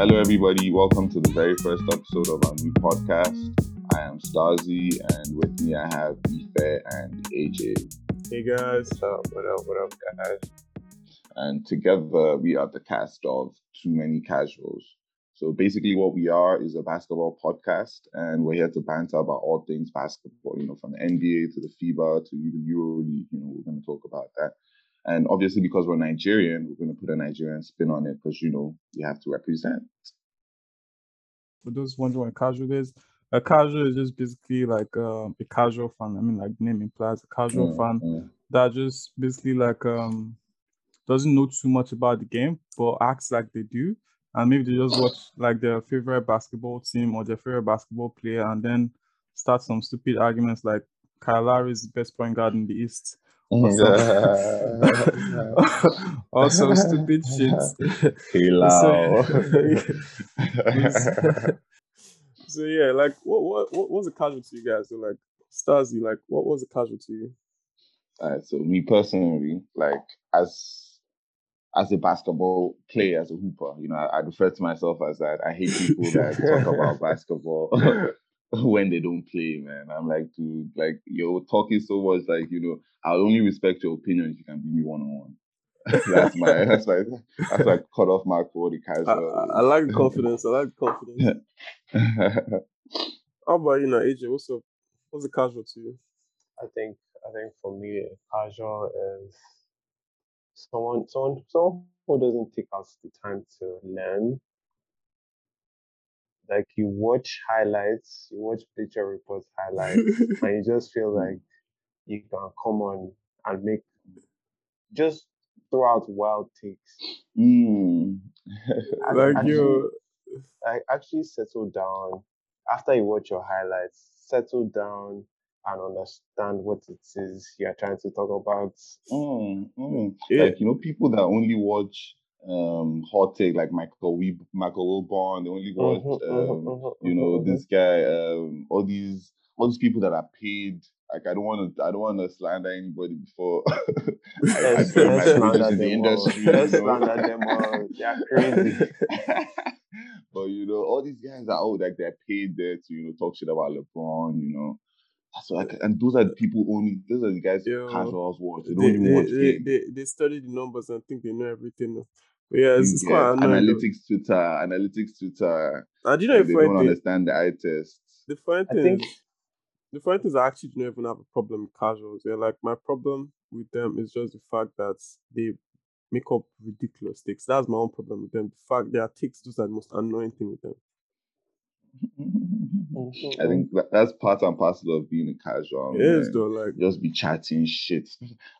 Hello, everybody. Welcome to the very first episode of our new podcast. I am Stasi, and with me I have Ife and AJ. Hey guys, What's up? What up? What up, guys? And together we are the cast of Too Many Casuals. So basically, what we are is a basketball podcast, and we're here to banter about all things basketball. You know, from the NBA to the FIBA to even EuroLeague. You know, we're going to talk about that. And obviously, because we're Nigerian, we're going to put a Nigerian spin on it because you know you have to represent. for those wondering what a casual is, a casual is just basically like um, a casual fan. I mean, like the name implies, a casual Mm, fan mm. that just basically like um doesn't know too much about the game, but acts like they do, and maybe they just watch like their favorite basketball team or their favorite basketball player, and then start some stupid arguments like Kyle Lowry is the best point guard in the East. Some- oh, some stupid shit. Hello. so yeah, like what what what was a casual to you guys? So like Stasi, like what was a casual to you? Alright, so me personally, like as as a basketball player, as a hooper, you know, I, I refer to myself as that. I hate people that talk about basketball when they don't play, man. I'm like, dude, like you're talking so much, like you know, I'll only respect your opinion if you can beat me one on one. That's my that's my that's like cut off mark for the I, casual. I, I like the confidence. I like the confidence. How about you now, AJ? What's up? What's a casual to you? I think I think for me, casual is someone someone someone who doesn't take us the time to learn. Like you watch highlights, you watch Bleacher Reports highlights, and you just feel like you can come on and make just throw out wild takes. mm. I- like actually- you, I actually settle down after you watch your highlights, settle down and understand what it is you're trying to talk about. Mm, mm. Yeah. Like you know, people that only watch um hot take like Michael we Michael Wilbon, they only watch Mhm, mhm, um mhm, you know mhm. this guy um all these all these people that are paid. Like I don't want to I don't want to slander anybody before I, I Let's, my slander in the them all. industry. Let's you know? slander them all. They're crazy. but you know, all these guys are all like they're paid there to you know talk shit about LeBron. You know, that's like, and those are the people only. Those are the guys Yo. casuals watch. They they, don't even they, watch they, they, they study the numbers and think they know everything. But yeah, it's, it's quite annoying. analytics Twitter, analytics Twitter. And do you know Like, the they don't thing? understand the eye tests. The funny I thing think- is, the funny thing is I actually don't even have a problem with casuals. Yeah, like my problem with them is just the fact that they make up ridiculous takes. That's my own problem with them. The fact their takes those are the most annoying thing with them. I think that, that's part and parcel of being a casual. It is though, like Just be chatting shit.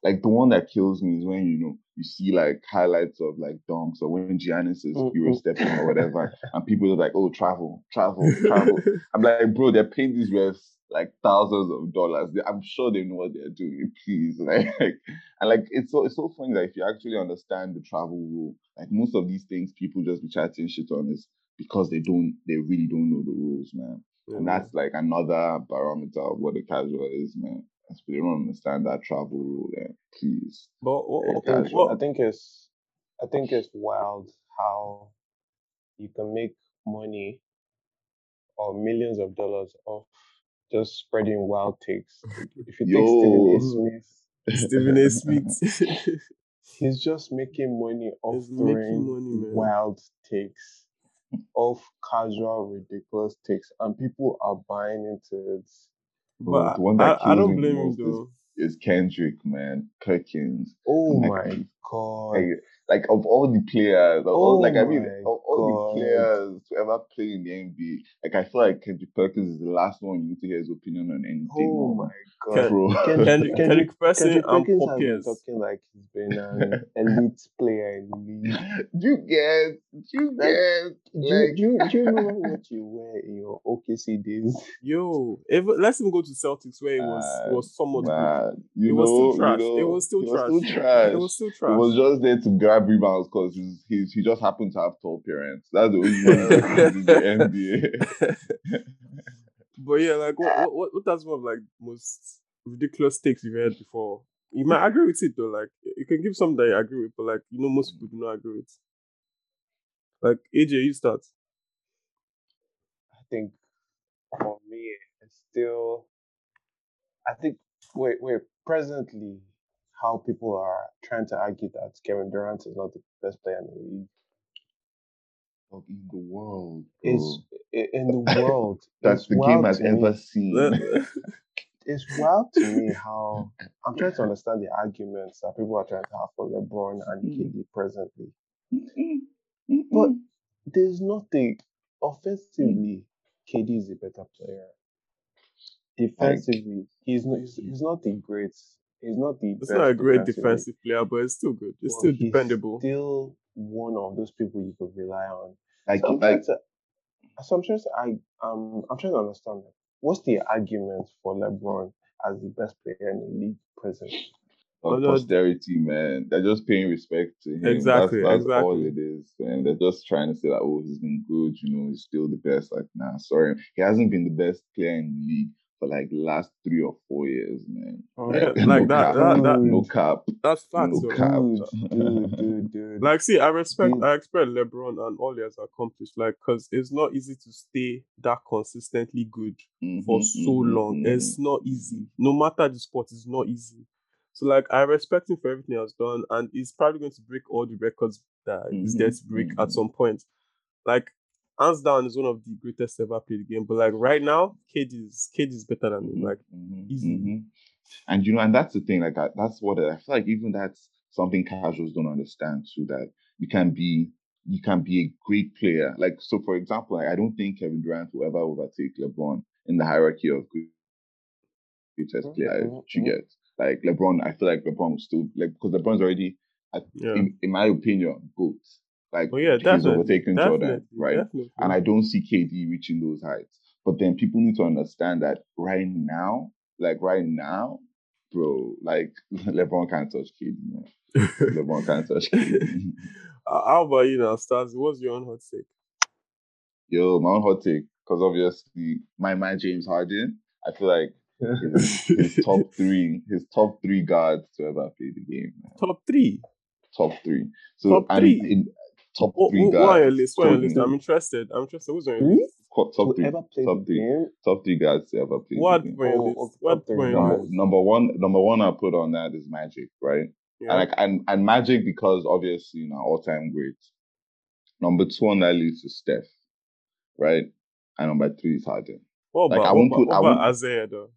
Like the one that kills me is when you know you see like highlights of like dunks or when Giannis is Mm, hero stepping or whatever, and people are like, "Oh, travel, travel, travel." I'm like, bro, they're paying these refs like thousands of dollars. I'm sure they know what they're doing. Please, like, and like it's so it's so funny that if you actually understand the travel rule, like most of these things people just be chatting shit on is because they don't, they really don't know the rules, man. And that's like another barometer of what a casual is, man. If they don't understand that travel rule, then please. But what, I what, think, casual. I think it's I think it's wild how you can make money or millions of dollars off just spreading wild takes. If you take Stephen A. Smith, Stephen A. Smith. he's just making money off He's making throwing money, man. wild takes, off casual, ridiculous takes, and people are buying into it. but the one I, that I, I don't blame him most is- though. It's Kendrick, man. Perkins. Oh Like, my god! Like, like of all the players, of all, Oh like I mean, of all God. the players to ever play in the NBA, like I feel like Kendrick Perkins is the last one you need to hear his opinion on anything. oh my god! Ken- bro. Kendrick- Kendrick, Kendrick Person Kendrick and Perkins Paul has been talking like he's been an elite player in the league. You get? Do you Like, get? Do you, do, you, do you remember what you wear in your OKC days? Yo, even, let's even go to Celtics where it was Uh, was somewhat good. Man, you It was know, still you trash. know, It was still he trash. Was still trash. It was still He was just there to grab rebounds because he's, he's he just happened to have tall parents. That's the only reason he's in the NBA. but yeah, like what what what, what that's one of like most ridiculous takes you've heard before? You might agree with it though. Like you can give some that you agree with, but like you know most mm. people do not agree with. Like AJ, you start. I think for me, it's still. I think wait, wait. Presently, how people are trying to argue that Kevin Durant is not the best player in the league Fuck, in the world, is bro. in the world. that the game has to me. ever seen. It's wild to me how I'm trying to understand the arguments that people are trying to have for LeBron and Mm. KD presently. But there's nothing offensively. KD is a better player. Defensively, he's not. He's, he's not the great. He's not the. It's best not a great defensively, defensive player, but it's still good. It's but still he's dependable. Still one of those people you could rely on. like, So I'm trying like to. So I'm trying to. I um. I'm trying to understand. like, What's the argument for LeBron as the best player in the league present. of No, no, posterity, man. They're just paying respect to him. Exactly, That's, that's all it is, And They're just trying to say that, oh, he's been good, you know, he's still the best. Like, nah, sorry. He hasn't been the best player in the league for like last three or four years, man. Yeah, no like that- cap. that- that- no cap. That's facts. No though. cap. Dude, dude, dude, dude. Like, see, I respect, Dude. I respect LeBron and all he has accomplished. Like, cause it's not easy to stay that consistently good for Mhm, so mhm, long. mhm. It's not easy. No matter the sport, it's not easy. So, like, I respect him for everything he has done, and he's probably going to break all the records that he's there to break at mhm. some point. Like, hands down, is one of the greatest ever played game. But like right now, KD is KD is better than him. Like, mhm, easy. mhm. And you know, and that's the thing. Like, I, that's what I feel like. Even that's something casuals don't understand. too. that you can be, you can be a great player. Like, so for example, like, I don't think Kevin Durant will ever overtake LeBron in the hierarchy of great- greatest Mhm, players. mhm, You mhm. get like LeBron. I feel like LeBron will still like because LeBron's already, yeah. in, in my opinion, goat. Like, Oh yeah, he's overtaken Jordan, right? Definitely. and I don't see KD reaching those heights. But then people need to understand that right now, like right now, bro, like LeBron can't touch KD, man. LeBron can't touch KD. Uh, How about you now, Stars? What's your own hot take? Yo, my own hot take, because obviously my man James Harden, I feel like his, his top three, his top three guards to ever play the game, man. Top three. Top three. So Top and three? In top What, three what, guards. what on list? What on list? I'm interested. I'm interested. Who's on your list? co- top three, Whoever top three, top three guards to ever play What the game. Oh, oh, What top three on Number, guys. number one, number one I put on that is Magic, right? Yeah. And like and, and Magic because obviously you know all time great. Number two on that list is Steph, right? And number three is Harden. what like, about, I what won't about, put- what I won't- Isaiah though?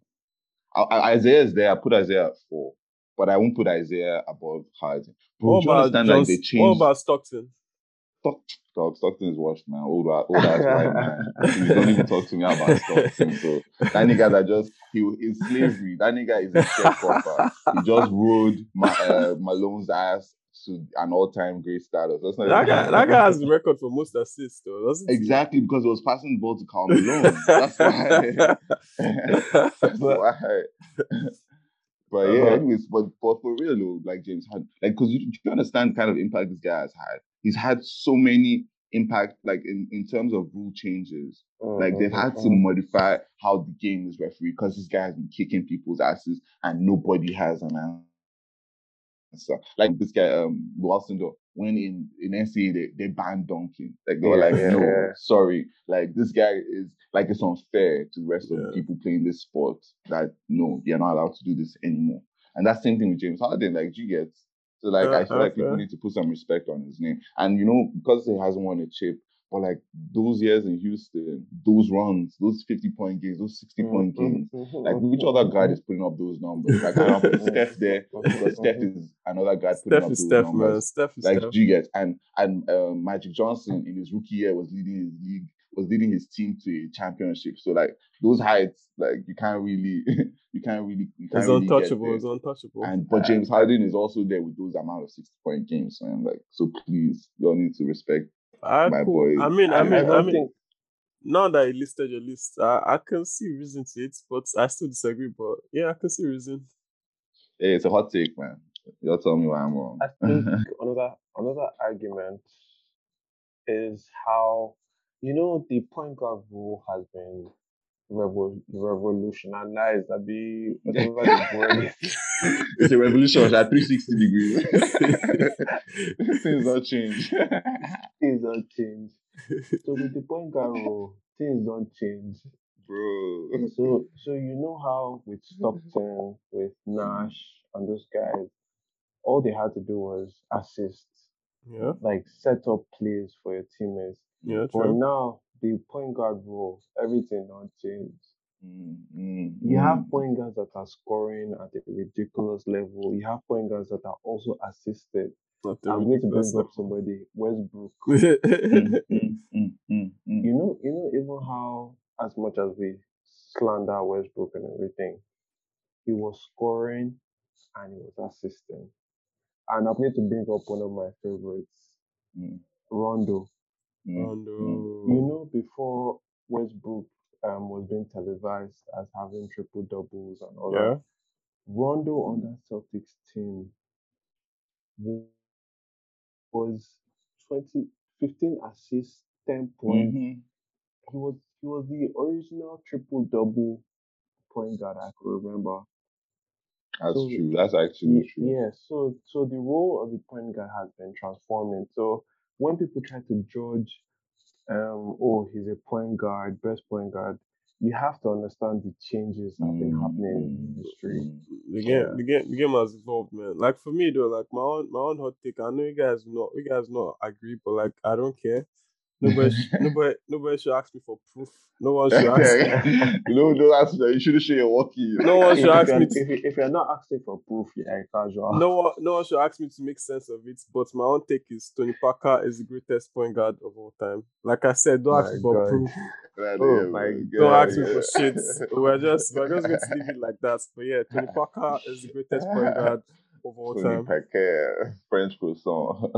I, I, Isaiah is there. I put Isaiah at four, but I won't put Isaiah above Harden. Bro, What do you about understand like they changed? What about Stockton? Stock, Stock, Stockton is washed, man. Old, old that's right, man. Please don't even talk to me about Stockton. So that nigga that just he is slavery. That nigga is a sharecropper. He just rode my, uh, Malone's ass to an all-time great status. That's not That guy, that guy has the record for most assists though, doesn't he? Exactly because it was passing the ball to Karl Malone. That's why. That's why. But yeah, Uh-huh. anyways, but but for real though, like James had like because you, you understand kind of impact this guy has had. He's had so many impact like in, in terms of rule changes. Like they've had to modify how the game is refereed because this guy has been kicking people's asses and nobody has an answer. Like this guy, um, Lew Alcindor, when in in NCAA they, they banned dunking. Like they were Yeah, like, yeah, no, yeah. sorry. Like this guy is like it's unfair to the rest of the people playing this sport that no, you're not allowed to do this anymore. And that's the same thing with James Harden. Like you get so like I feel like people need to put some respect on his name. And you know, because he hasn't won a chip, but like those years in Houston, those runs, those 50 point games, those 60 Mm, point mm-hmm, games, mm-hmm, like which mm-hmm, other guy is putting up those numbers? Like I don't put Steph there because Steph is another guy putting Steph up is those Steph, man. numbers. Steph is Like Steph. do you get and and um, Magic Johnson in his rookie year was leading his league, was leading his team to a championship. So like those heights, like you can't really, you can't really, you can't It's really untouchable. there. It's untouchable. And but James Harden is also there with those amount of 60 point games, man. Like so, please, y'all need to respect. Ah, my cool. boy. I mean, I I mean, I I, mean, think now that you listed your list, I, I can see reason to it, but I still disagree. But yeah, I can see reason. Hey, it's a hot take, man. Y'all tell me why I'm wrong. I think another another argument is how you know the point guard rule has been revol- revolutionized. I be whatever the word is. It's a revolution at 360 degrees. Things not change. things don't change. So with the point guard role, things don't change. bro. So so you know how with Stockton, with Nash and those guys, all they had to do was assist, Yeah, like set up plays for your teammates. yeah, But true. now the point guard role, everything don't change. Mm, mm, You have mm. point guards that are scoring at a ridiculous level. You have point guards that are also assisted. Not the I'm going to bring up somebody, Westbrook. Mm, level. mm, mm, mm, mm. You know, you know, even how as much as we slander Westbrook and everything, he was scoring and he was assisting. And I'm going to bring up one of my favorites, Mm, Rondo. mm. Oh. You know, before Westbrook um, was being televised as having triple doubles and all Yeah. that, Rondo on that Celtics team was 20, 15 assists, 10 points. Mhm. He was he was the original triple double point guard I could remember. That's So, true. That's actually Ye- true. Yeah, so so the role of the point guard has been transforming. So when people try to judge, um, oh, he's a point guard, best point guard, you have to understand the changes that have been happening in history. The game, Yeah. the game, the game has evolved, man. Like for me though, like my own, my own hot take. I know you guys not, you guys not agree, but like I don't care. Nobody, nobody, nobody should ask me for proof. No one should ask. you know, don't ask me. You shouldn't show your walkie. No one If, should if, ask you're, me. if, To, you- if you're not asking for proof, you're a casual. no one, no one should ask me to make sense of it. But my own take is Tony Parker is the greatest point guard of all time. Like I said, don't ask me for God. proof. Right Oh my man. Don't ask me for yeah. shit. We're just, we're just going to leave it like that. But yeah, Tony Parker is the greatest point guard of all Tony time. Paquet, eh, French croissant.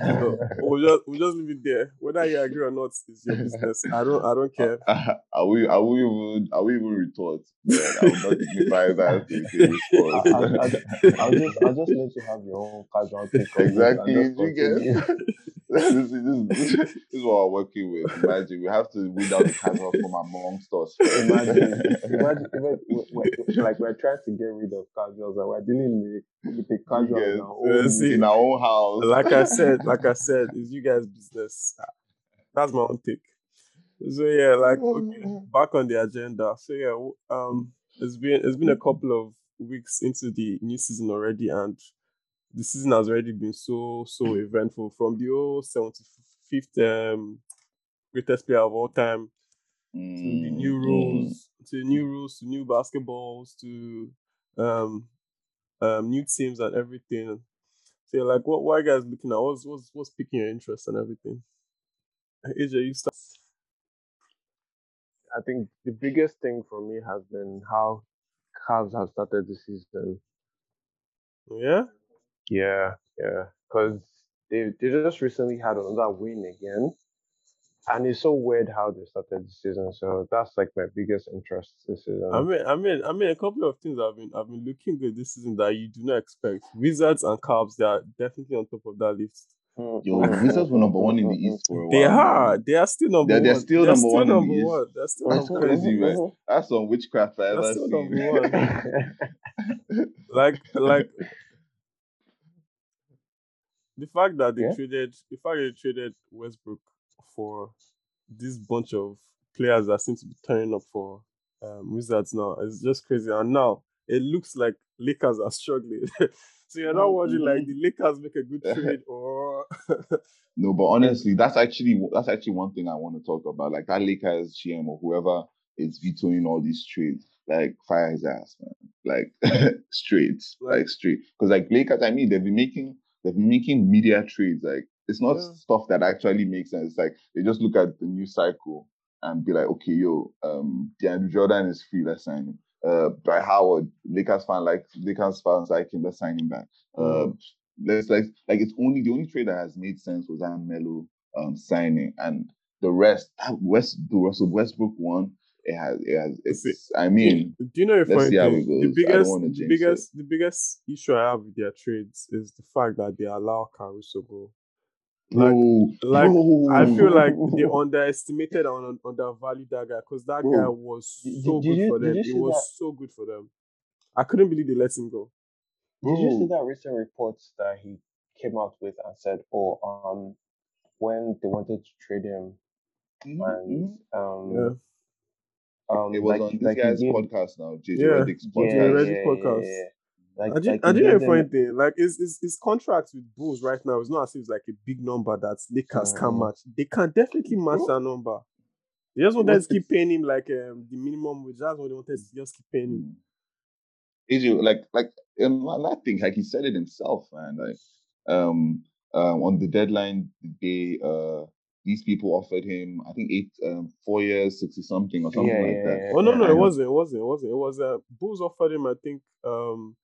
So we'll just we'll just leave it there. Whether you agree or not is your business. I don't I don't care. are we are we even are we even retort? Man, I will not dignify that with a I, response. I, I'll just I'll just let you have your own casual take. on this and Exactly, just you get- continue. This, is, this, is, this is what we're working with. Imagine we have to weed out the casual from amongst us. Imagine, imagine, imagine we- we- like we're trying to get rid of casuals and we're dealing with, with the casuals Yes. in our own. see, in our own house. Like I said, like I said, it's you guys' business. That's my own take. So yeah, like okay, back on the agenda. So yeah, um, it's been it's been a couple of weeks into the new season already, and the season has already been so so eventful. From the old seventy fifth um greatest player of all time to the Mm, new mm. rules, to new rules, to new basketballs, to um, um, new teams and everything. So, like, what, are guys looking at? What's, what's, what's piquing your interest and everything? AJ, you start. I think the biggest thing for me has been how Cavs have started the season. Yeah, Yeah, yeah, because they they just recently had another win again, and it's so weird how they started the season. So that's like my biggest interest this season. I mean, I mean, I mean, a couple of things I've been I've been looking good this season that you do not expect. Wizards and Cavs, they are definitely on top of that list. Mm, Yo, Wizards were number one in the East for a while. They man. are, they are still number They're- they're one. still They're number one in the number one. They're still That's number crazy, one. man. That's some witchcraft I've ever still seen. number one. like like the fact that they Yeah. traded the fact they traded Westbrook for this bunch of players that seem to be turning up for um, Wizards now is just crazy. And now it looks like Lakers are struggling. so you're not wondering like the Lakers make a good trade or No, but honestly, that's actually that's actually one thing I want to talk about. Like that Lakers GM or whoever is vetoing all these trades, like fire his ass, man. Like straight, Like- like straight. Because like Lakers, I mean, they've been making they've been making media trades. Like it's not Yeah. stuff that actually makes sense. It's like they just look at the news cycle and be like, okay, yo, um, DeAndre Jordan is free, let's sign him. Uh, Dwight Howard, Lakers fan like Lakers fans like him, let's sign him back. Uh, let's like like it's only the only trade that has made sense was that Melo um signing and the rest that West the Russell Westbrook one it has it has it's I mean do you know if let's see how the it goes. I don't biggest the jinx biggest the biggest issue I have with their trades is the fact that they allow Caruso go. Like- bro, like, bro. I feel like they underestimated on un- undervalued that guy because that Bro, guy was so did good you- for them. It was that- so good for them. I couldn't believe they let him go. Did you see that recent report that he came out with and said, "Oh, um, when they wanted to trade him Mhm, and um Yeah. Um It was like, on this like guy's gave- podcast now, JJ Yeah. Redick's podcast. Reddit yeah, podcast. yeah, yeah. Like, I didn't, like I he didn't gave hear for. Like his, his his contract with Bulls right now is not as if it's like a big number that Lakers can Mhm. match. They can definitely match that number. They just wanted to keep paying him like um, the minimum wage. That's what they wanted to just keep paying him. AJ, like, like, and that thing, like he said it himself, man. Like, um, um, on the deadline day, uh, these people offered him, I think, eight, um, four years, sixty something or something Yeah, like yeah, that. yeah, Oh no, yeah. no, it wasn't. It wasn't. It wasn't. It was uh, Bulls offered him, I think, um,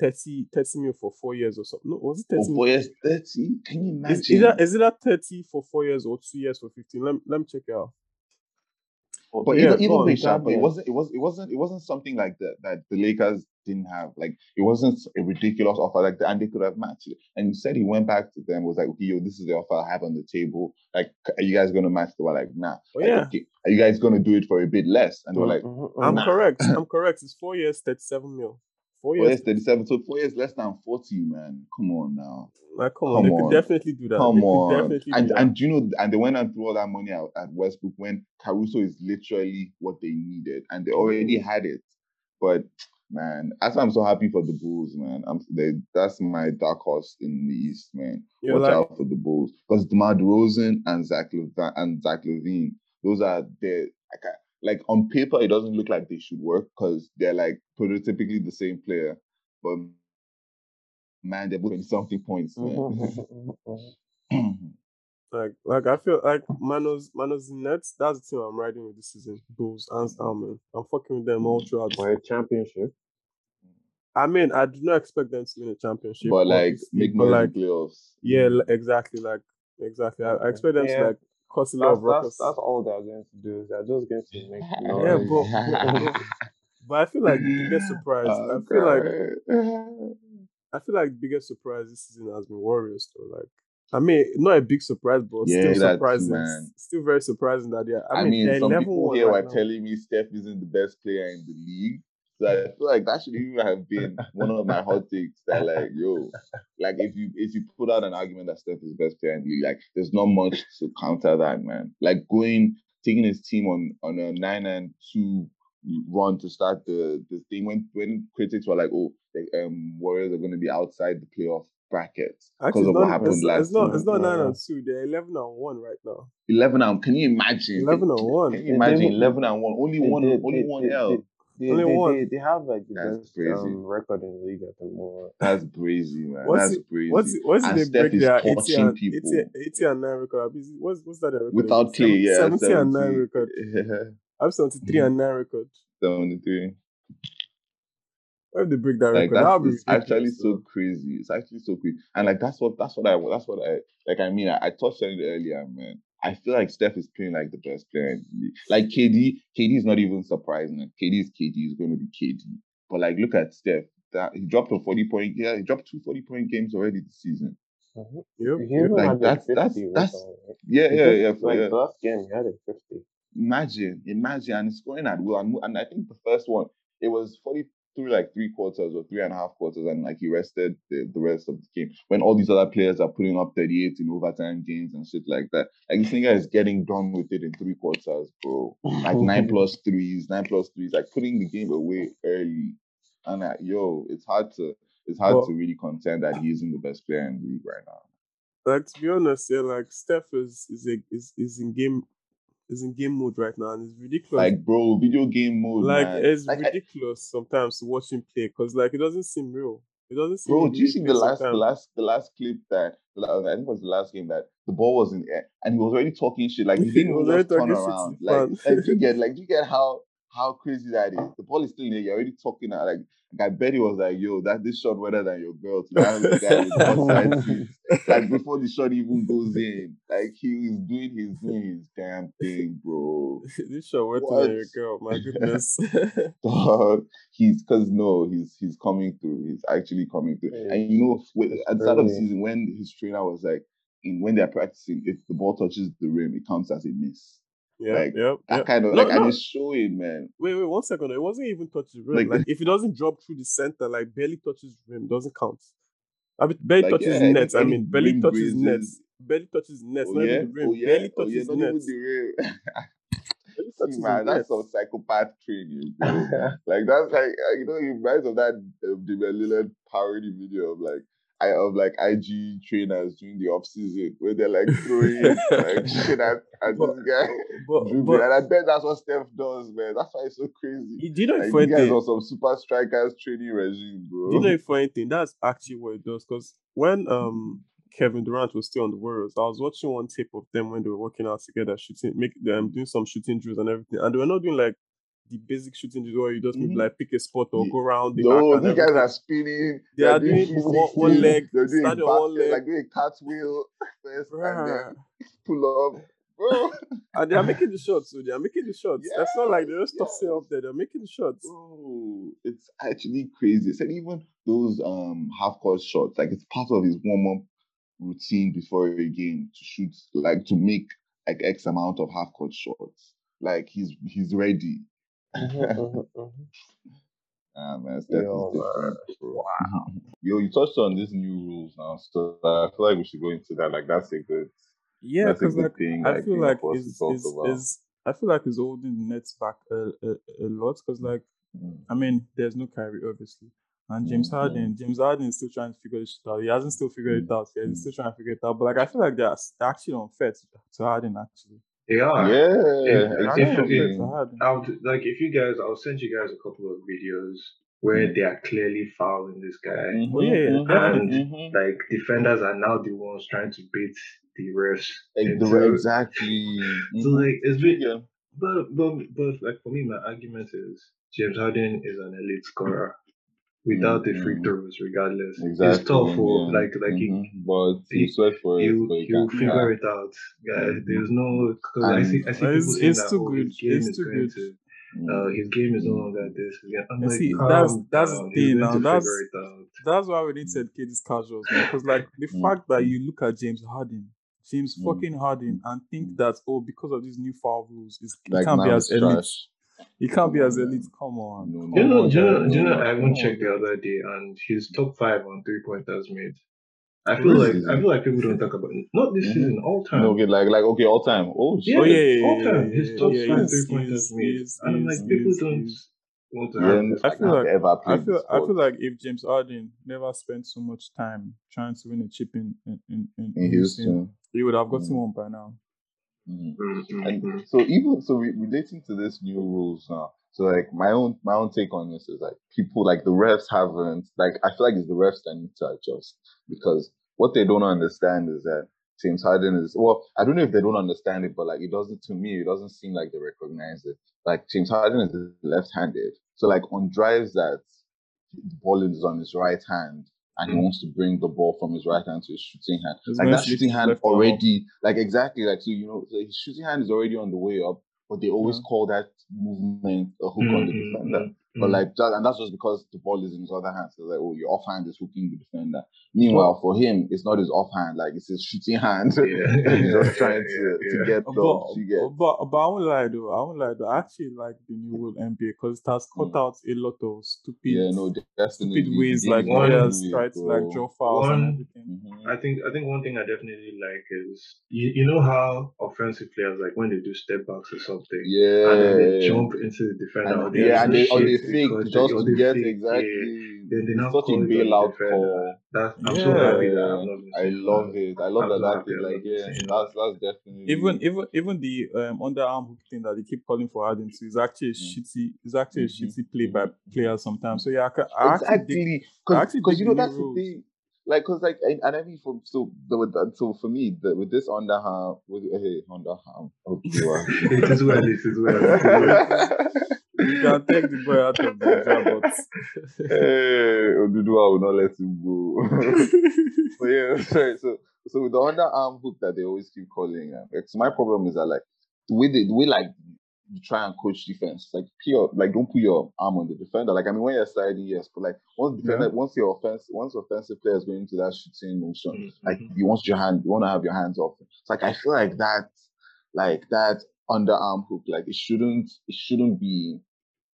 30, 30 mil for four years or something. No, was it Oh, thirty? four years, thirty. Can you imagine? is, is that is it that thirty for four years or two years for fifteen? Let, me- let me check it out. But Yeah, even, go even on, with Sha, but it wasn't it was it wasn't it wasn't something like that that the Lakers didn't have. Like it wasn't a ridiculous offer like that, and they could have matched it. And he said he went back to them, was like, okay, yo, this is the offer I have on the table. Like, are you guys gonna match? They were like, nah. Oh, Like, okay, are you guys gonna do it for a bit less? And they were like, Mhm, I'm mhm. correct. I'm correct. It's four years, thirty-seven mil. Four four years. years, thirty-seven. So four years less than forty, man. Come on now. Like, come on, they on. could definitely do that. Come they on. definitely And do and you know, and they went and threw all that money out at Westbrook when Caruso is literally what they needed, and they already had it. But man, that's why I'm so happy for the Bulls, man. I'm they, that's my dark horse in the East, man. Yeah, Watch like- out for the Bulls because DeMar DeRozan and Zach LaVine and Zach LaVine, those are the like, I- like on paper it doesn't look like they should work because they're like prototypically the same player, but man, they're both something points, Mhm, man. mhm, mhm, mhm. Like, like I feel like Manos Manos Nets. That's the team I'm riding with this season. Bulls, hands down, man. I'm fucking with them all throughout. For a championship. I mean, I do not expect them to win a championship, but like obviously, make but noise like, playoffs. yeah, exactly, like, exactly. I, I expect them to like cause a lot That's, of ruckus. that's all they're going to do. They're just going to make Yeah, but- But I feel like the biggest surprise. Oh, I Oh, feel like I feel like the biggest surprise this season has been Warriors. Though, like, I mean, not a big surprise, but Yeah, still surprising. man. Still very surprising that they are. I, I mean, mean, they're some people here right are now. telling me Steph isn't the best player in the league. So I feel like that should even have been one of my hot takes. That like, yo, like if you if you put out an argument that Steph is the best player in the league, like there's not much to counter that, man. Like going taking his team on on a nine and two run to start the the thing when when critics were like, oh, the um Warriors are going to be outside the playoff brackets Actually, because it's of what not, happened it's, last it's not. It's not nine and two. They're eleven and one right now. Eleven and can you imagine? Eleven and one. Can you imagine eleven and one? Only one, only one they- L. They, they, Only they, one. They, they have like the That's best crazy. um, record in the league at the moment. That's crazy, man. What's That's crazy. What's it, what's it And they Steph break is their 80 and, people. 80, 80 and 9 record? Is it- What's, what's that record? Without Clay, yeah, 70 and 9 70. record. I have 73 Mhm. and 9 record. 73. Why would they break that Like record? That's would it's actually ridiculous, so crazy. It's actually so crazy. And like that's what that's what I that's what I like I mean I, I touched on it earlier, man. I feel like Steph is playing like the best player in the league. Like KD, KD is not even surprising. Like KD is KD is going to be KD. But like look at Steph. That he dropped a 40 point yeah, he dropped two 40 point games already this season. Mhm. Yep. Yep. Like, that's- that's- that's- right? Yeah, yeah, yeah. For, Like yeah. last game, he had a 50. Imagine, imagine, and it's going at will. And, and I think the first one, it was 43 like three quarters or three and a half quarters, and like he rested the, the rest of the game. When all these other players are putting up 38 in overtime games and shit like that. Like this nigga is getting done with it in three quarters, bro. Like nine plus threes, nine plus threes, like putting the game away early. And like, yo, it's hard to it's hard Well- to really contend that he isn't the best player in the league right now. Like to be honest, yeah, like Steph is is a, is is in game is in game mode right now, and it's ridiculous. Like, bro, video game mode. like man. it's Like, I- ridiculous sometimes to watch him play because like it doesn't seem real. It doesn't seem. Bro, do you see the last, the last, the last clip that I think was the last game that the ball was in air and he was already talking shit. Like he didn't even just turn talking shit to around. Like, like do you get, like do you get how how crazy that is? The ball is still in there. You're already talking. uh, Like, like I bet he was like, "Yo, that this shot better than your girl." To that other guy with the outside seats. Like before the shot even goes in, like he was doing his doing his damn thing, bro. this shot went to What? the girl. My goodness. Dog, he's because no, he's he's coming through. He's actually coming through. Yeah, and you know, with, at the start of the season, when his trainer was like, in when they're practicing, if the ball touches the rim, it counts as a miss. Yeah, Like, yep, yep. kind of No, like, and no. it's showing, man. Wait, wait, one second. It wasn't even touches rim. Like Like, if it doesn't drop through the center, like barely touches rim, doesn't count. I mean, barely Like, touches yeah, nets. I mean, barely touches nets. barely touches net. Oh not yeah, even the rim. oh yeah, barely oh yeah, touches not net. even the rim. See, man, that's some psychopath training, like that's like uh, you know, it reminds of that um, Damian Lillard parody video of like I of like IG trainers during the off season where they're like throwing like shit at, at But- this guy. But, but and I bet that's what Steph does, man. That's why it's so crazy. you- do you know Like, the you funny guys thing? on some super strikers training regime, bro. Do you know funny thing? That's actually what it does. Because when um Kevin Durant was still on the Warriors, I was watching one tape of them when they were working out together, shooting, make them doing some shooting drills and everything, and they were not doing like the basic shooting drills where you just Mhm. like pick a spot or Ye- go around the No, these guys are spinning. They they're are doing doing one- one leg, They're doing back, one leg. like doing a cartwheel first, and then pull up, bro. And they are making the shots, so they are making the shots. That's not like they're just Yeah, tossing up there, they're making the shots. Bro, it's actually crazy. And even those um half court shots, like it's part of his warm up routine before a game to shoot, like to make like X amount of half court shots. Like he's he's ready. Ah man, Steph Yo, is different, bro. Yo, you touched on these new rules now, so I feel like we should go into that. Like that's a good, Yeah, that's a because good like thing. I like, feel like for us to is talk is about. is I feel like it's holding Nets back a, a, a lot because like Mm. I mean there's no Kyrie obviously and James Mhm. Harden James Harden is still trying to figure this out. He hasn't still figured it out yet. He's still trying to figure it out. But like I feel like they're they're actually unfair to, to Harden actually. They are. Yeah, If- They're if- actually exactly. unfair to Harden. I would like if you guys, I'll send you guys a couple of videos where Mm. they are clearly fouling this guy. Oh, yeah, yeah, Mhm, definitely. mhm. Like defenders are now the ones trying to beat the refs. Into- exactly. So Mhm. like it's been, Yeah. but but but like for me, my argument is James Harden is an elite scorer without the free throws, regardless. Exactly. It's tough for yeah. like like he. Mhm. But he- you sweat for it, He'll, but you he'll figure it out. Yeah, Mhm. there's no because I see I see And people it's- saying it's that too oh, good. his game It's is too going good. to Mm. uh, his game is no longer this. His game- I'm And like, see, that's- that's the thing now, that's- figure it. That's why we need to educate these casuals, Because like the fact that you look at James Harden, James Mm. fucking Harden, and think that oh because of these new foul rules, it's, it Like can't be as it's elite. Trash. It can't be as elite. Come on. No, come you know? Do you know? Do you know? no, I come even on, checked the other day, and he's top five on three pointers made. I feel This like season? I feel like people don't talk about it. Not this Mhm. season, all time. No, okay, like like okay, all time. Oh. Yeah, Oh yeah, yeah, all time. yeah, His top yeah, five he's- three pointers made. he's- And I'm he's- like, people he's- don't he's- want Yeah, have and this. I feel like- ever I feel I feel like if James Harden never spent so much time trying to win a chip in in in, in, in Houston. he would have gotten Mm. one by now. Mhm. Mm, mm, And so even so re- relating to this new rules now so like my own my own take on this is like people like the refs haven't like i feel like it's the refs that need to adjust because what they don't understand is that James Harden is well, I don't know if they don't understand it, but like it doesn't to me, it doesn't seem like they recognize it. Like James Harden is left-handed, so like on drives that the ball is on his right hand, and he Mm. wants to bring the ball from his right hand to his shooting hand. He's like that shooting hand left arm up. already, like exactly, like so you know, so his shooting hand is already on the way up, but they always Yeah. call that movement a hook on the Mm, mm, defender. But mm. like, that, and that's just because the ball is in his other hand. So like, oh, your offhand is hooking the defender. Meanwhile, for him, it's not his offhand; like it's his shooting hand. Yeah. He's just trying to, yeah. to get But, dubs. You get. but but I won't lie though. I won't lie though. I actually like the new rule NBA because it has cut Mm. out a lot of stupid, Yeah, no, definitely. stupid ways The like game is one- players try to like bro. draw fouls One- and everything. Mhm. I think I think one thing I definitely like is you, you know how offensive players like when they do step backs or something Yeah. and then they jump into the defender or And, they yeah, and they, actually or they shake fake just to get fake, exactly. yeah. They such a it on bailout defender. call. I'm so Yeah. happy that I'm not I love that. it. I love I'm that. so That thing, like, not yeah, that's that's definitely Even even even the um, underarm hook thing that they keep calling for Harden to is actually a Mm. shitty. Is actually a Mhm. shitty play by players sometimes. So yeah, I, ca- I actually dig, exactly because you know the new that's the thing like because like and, and I mean for so the, with that, so for me the, with this underarm with hey underarm okay wow. It is well, it is well. It is well. you can take the boy out of the job, but hey Oduduwa will not let him go. But yeah sorry. So so with the underarm hook that they always keep calling um, like, so my problem is that like the way they the way like you try and coach defense like pure like don't put your arm on the defender. Like I mean when you're sliding yes but like once defender once your offense once offensive player is going into that shooting motion Mm, like you want your hand you want to have your hands off. It's like i feel like that like that underarm hook like it shouldn't it shouldn't be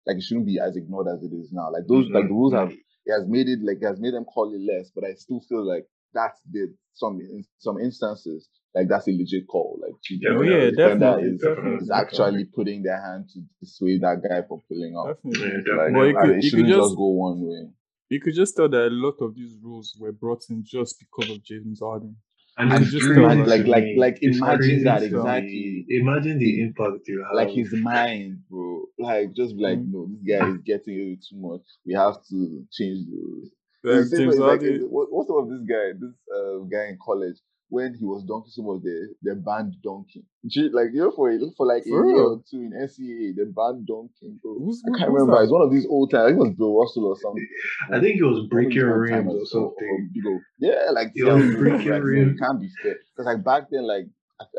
like it shouldn't be as ignored as it is now like those like mm-hmm. the rules have it has made it like it has made them call it less but i still feel like that's the some in some instances like that's a legit call. Like Yeah, Oh but yeah, the defender definitely, is, definitely, is actually putting their hand to dissuade that guy from pulling out. definitely. Yeah, Like, definitely. Well, you and could- it you shouldn't just- just go one way. You could just tell that a lot of these rules were brought in just because of James Harden. And And just imagine- like- like- like, imagine that exactly. Imagine the impact you have. Like his mind, bro. Like just be like, Mm. no, this guy is getting away too much. We have to change the rules. Like the James way, like, what- what's up with this guy? This uh, guy in college when he was dunking some of the the banned dunking. Ju- Like you know, for a- for like For a year or two in NCAA, the banned dunking, bro. Who's- I can't remember. that? It's one of these old times. I think it was Bill Russell or something. I think he was One of breaking these rims or something. Big old- Yeah, like He was yeah, breaking like, no, rims. Can't be fair because like back then, like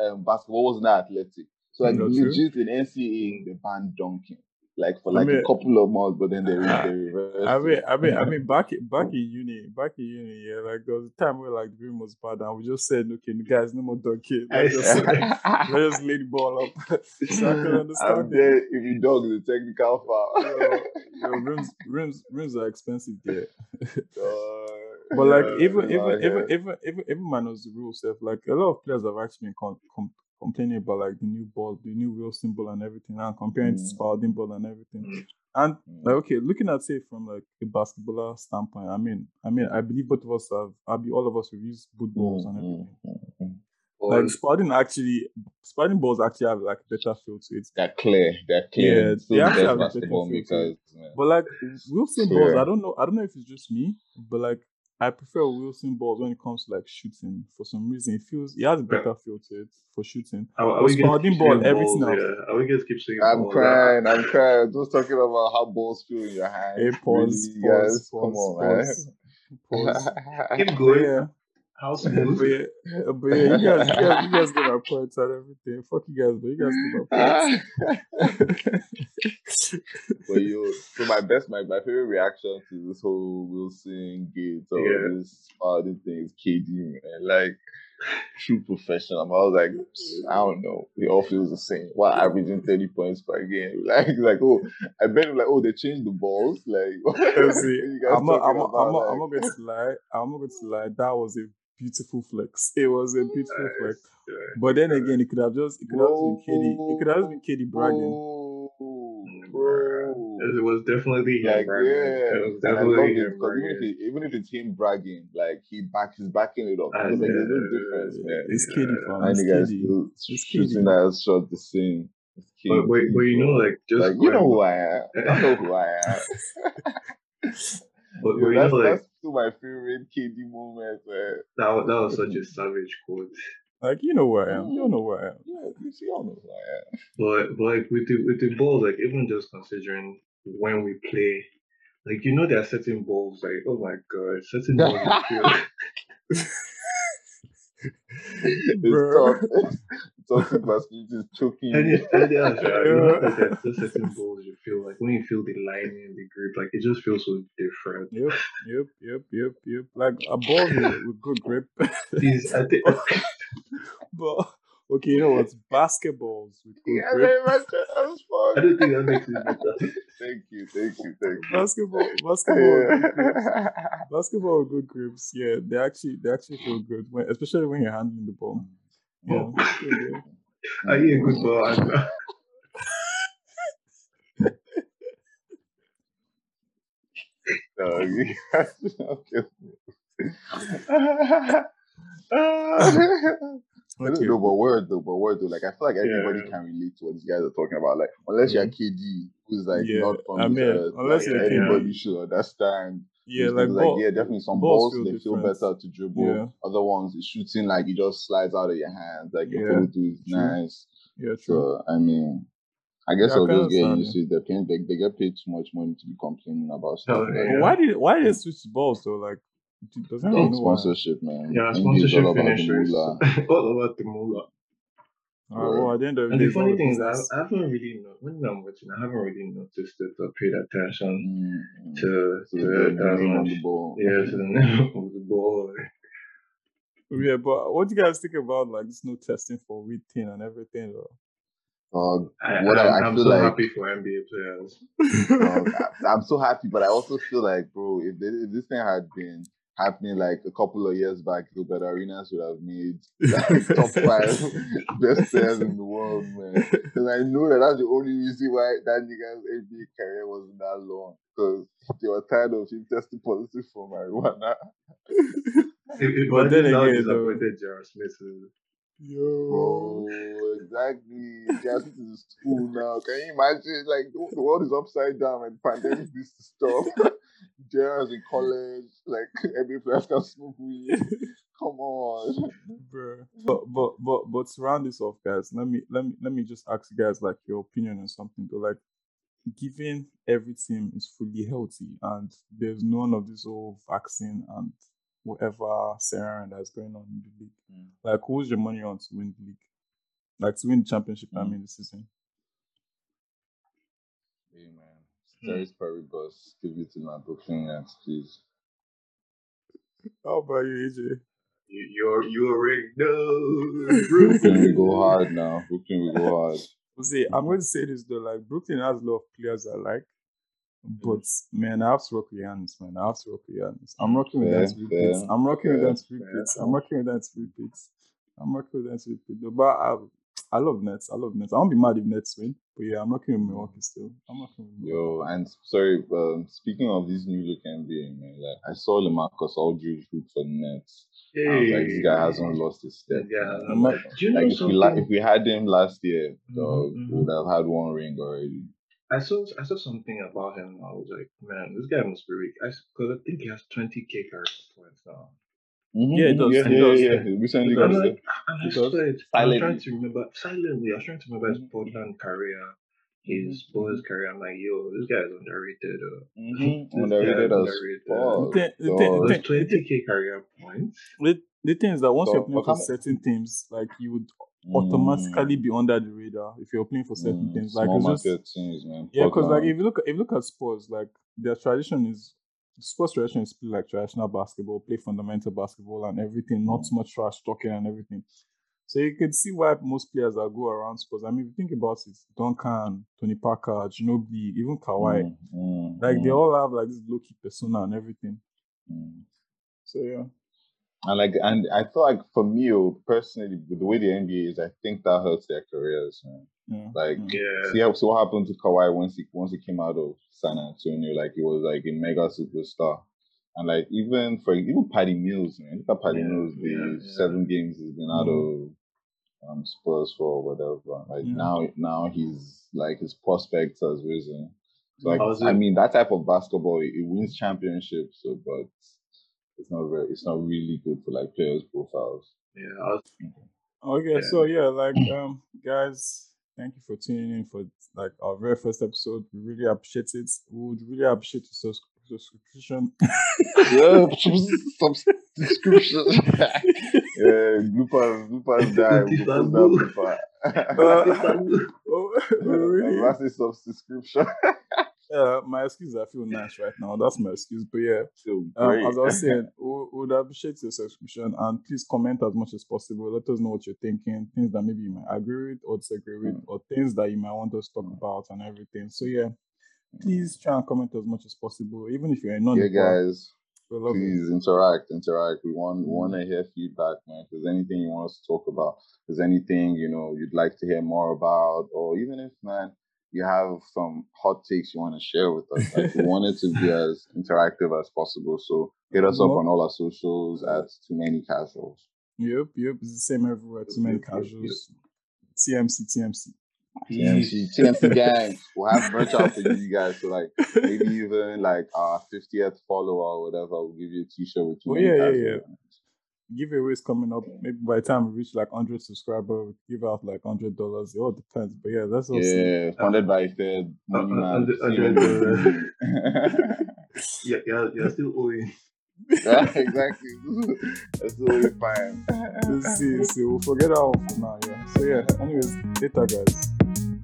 um, basketball wasn't that athletic. So like That's true. in NCAA, the banned dunking. Like for I like mean- a couple of months, but then they, they reversed. I mean. I mean, I mean, back in back in uni, back in uni, yeah, like there was a time where like the room was bad, and we just said, okay, guys, no more dunking. I Let's just, let's just lay the ball up. so I can I'm understand it. if you dog the technical foul. Yo, yo, rims, rims, rims are expensive there. Uh, But like yeah, even even like, even uh, even even even minus the rule stuff, like a lot of players have actually been com- com- complaining about like the new ball, the new Wilson ball and everything, and comparing it to Mm. Spalding ball and everything. Mm. And mm, like okay, looking at it from like a basketballer standpoint, I mean, I mean, I believe both of us have, I be all of us have used boot balls and mm, everything. mm, mm. Like Spalding actually, Spalding balls actually have like better feel to it. They're clear. They're clear. Yeah, they the actually have a basketball different feel makers. But like Wilson balls, Yeah. I don't know. I don't know if it's just me, but like I prefer Wilson balls when it comes to like shooting. For some reason, it feels it has a better feel to it for shooting. Are, are we going to Spalding keep ball, saying everything balls? else. Yeah. Are we going to keep saying I'm balls? crying. I'm crying. Just talking about how balls feel in your hands. Hey, pause, Really, pause, guys, pause, come on, pause, pause. man. Keep going. yeah, How but yeah, uh, but yeah, you guys, you guys, you guys get our points and everything. Fuck you guys, but you guys get our points. but you, so my best, my, my favorite reaction to this whole Wilson Gates or Yeah. this Spalding thing is KD, man. Like, true professional. I was like, I don't know. It all feels the same. While averaging 30 points per game. Like, like oh, I bet like, oh, they changed the balls. Like, see. you guys I'm not, I'm not, I'm about, not, I'm like- not going to lie. I'm not going to lie. That was a beautiful flex. It was a beautiful flex. Yeah. But then again, it could have just, it could have been KD. It could have been KD bragging. Bro, Mm, bro. It was definitely him, Like, bragging. yeah, It was and I love definitely it him because even if, bragging. it, even if it's him bragging, like he back, he's backing it up. I Because, like, there's no difference, man. It's KD, fam. And It's the guys KD. still It's shooting KD. that shot the same. It's But, but, but you know, like, just like you know going- who I am. I know who I am. but, but Yo, you that's, like, that's still my favorite KD moment, man. that, that was such a savage quote. Like you know where I am. You know where I am. Yeah, you see, y'all know who I am. But, but like with the with the balls, like even just considering when we play, like you know there are certain balls, like oh my god, certain balls you feel Bro. It's tough. Toxic masculinity is choking any you. any else, right? You know, like there's just certain balls you feel like when you feel the lining, in the grip, like it just feels so different. Yep, yep, yep, yep, yep. Like a ball with, with good grip. These, I think, but okay, you know what? Basketballs with good Yeah, grip. man, that was I fun. don't think that makes it better. Thank you, thank you, thank you. Basketball, basketball, with good grips. Yeah. basketball with good grips. Yeah, they actually they actually feel good, when, especially when you're handling the ball. Yeah, Oh. feel good. Are you a good ball handler? No, you okay. Okay. No, but word though, but word though. Like I feel like everybody Yeah. can relate to what these guys are talking about. Like unless you're KD, who's like Yeah, not from I this mean, earth, unless like, you're KD. anybody should understand. Yeah, like, like ball, yeah, definitely some balls balls, feel they feel better to dribble. Yeah. Other ones, it's shooting like it just slides out of your hands. Like your Yeah, follow through is nice. Yeah, true. So I mean, I guess Yeah, I I'll just get used to it. They're paying, they, they get paid too much money to be complaining about stuff. Like yeah. Why did why did they switch to balls though? Like, do- does that. anyone know why? sponsorship, man. Yeah, NBA is sponsorship all about finishers. All about the moolah. Uh, well, at the end of the And day, the funny thing is, I. I haven't really no- when I'm watching, I haven't really noticed it or paid attention Mm, mm. to So to they're it that much. the ball. Yeah, to the name of the ball. Yeah, but what do you guys think about like this new testing for weed thing and everything? Though? Dog, I, What I- I'm, I I'm feel so like- happy for NBA players. dog, I- I'm so happy, but I also feel like, bro, if, they, if this thing had been happening like a couple of years back, Gilbert Arenas would have made like, top five best players in the world, man. And I know that that's the only reason why that nigga's NBA career wasn't that long because they were tired of him testing positive for marijuana. If, if But then again, though- disappointed J.R. Smith is. Bro, exactly. Just to school now. Can you imagine? Like the the world is upside down and pandemic needs to stop. J.R.'s in college, like every players can smoke weed. Come on. bro. But but but but to round this off, guys, let me let me let me just ask you guys like your opinion on something. Though, like, given every team is fully healthy and there's none of this whole vaccine and whatever scenario that's going on in the league, Mm. like, who's your money on to win the league? Like to win the championship? I Mm. mean, this season. Hey man, Ceteris Paribus, give it to my Brooklyn Nets, please. How about you, AJ? You, you're, you already know. Brooklyn we go hard now. Brooklyn we go hard. See, I'm going to say this though, like Brooklyn has a lot of players I like, hmm. but man, I have to rock with Giannis, man. I have to rock with Giannis. I'm rocking with them Fair, to I'm rocking with them to fair, I'm rocking with them to repeat. I'm rocking with them to repeat. But I, I love Nets. I love Nets. I won't be mad if Nets win, but yeah, I'm rocking with Milwaukee still. I'm rocking with Milwaukee. Yo, and sorry, um, speaking of this new look NBA, man, like I saw LaMarcus Aldridge root for the Nets. I was like, this guy hasn't lost his step. Yeah. man. I'm not- Do you know Like if we something? la- if we had him last year, Mhm, dog, we mhm. would have had one ring already. I saw I saw something about him. I was like, man, this guy must be weak. Because I, think he has 20k character points now. Yeah, it does, Yeah, it yeah, does. yeah. yeah. Recently It got does. I'm like, I said, I'm trying to remember silently. I was trying to remember his Portland career, his Mhm, Spurs career. I'm like, yo, this guy is underrated. Uh, Mhm, Underrated guy as underrated. fuck. The thing- the thing- dog. the 20k career points. The, the thing is that once So, you're playing for certain teams, like you would Mm, automatically be under the radar if you're playing for certain mm, teams. Like small it's just teams, man. Yeah, because like if you look if you look at Spurs, like their tradition is Spurs tradition is play like traditional basketball, play fundamental basketball and everything, not so much trash talking and everything. So you can see why most players that go around Spurs. I mean, if you think about it, Duncan, Tony Parker, Ginobili, even Kawhi, Mm, mm, like they mm, all have like this low key persona and everything. mm. So yeah, And like, and I feel like for me personally, with the way the NBA is, I think that hurts their careers, man. yeah. Like, mm. Yeah. see how so what happened to Kawhi once he once he came out of San Antonio, like he was like a mega superstar. And like even for even Patty Mills, man, look at Patty Yeah, Mills, the yeah, yeah. seven games he's been out Mm. of um Spurs for whatever. Like Yeah. now now he's like his prospects has risen. So like I mean that type of basketball it, it wins championships, so but it's not very it's not really good for like players profiles. Yeah. Okay, Yeah. so yeah, like um guys, thank you for tuning in for like our very first episode. We really appreciate it. We would really appreciate your subs- subscription. yeah, subscription. yeah, bloopers, bloopers die. We'll post that blooper. oh, really? Massive subscription. Yeah, my excuse I feel nice right now. That's my excuse. But yeah, um, as I was saying, we we would appreciate your subscription and please comment as much as possible. Let us know what you're thinking, things that maybe you might agree with or disagree with, hmm. or things that you might want us to talk hmm. about and everything. So hmm. yeah, please try and comment as much as possible, even if you're a non yeah, guys, We it. please interact, interact. We want want to hear feedback, man. If there's anything you want us to talk about, if there's anything you know you'd like to hear more about, or even if man you have some hot takes you want to share with us, like we want it to be as interactive as possible. So hit us up on all our socials at Too Many Casuals. Yep, yep. It's the same everywhere. Too many Yep, yep, yep, casuals. TMC, TMC. TMC, TMC gang. We'll have merch out for you guys. So like maybe even like our 50th follower or whatever, we'll give you a t-shirt with Too Oh, Many yeah, yeah, yeah. Giveaways coming up. Maybe by the time we reach like 100 subscribers, we give out like $100. It all depends. But yeah, that's all. Yeah, funded by Fed, Money uh, Man. uh, yeah, yeah, you're still owing. Yeah, exactly. That's totally fine. Let's see, see. We'll forget that one for now. Yeah. So yeah. Anyways, later, guys.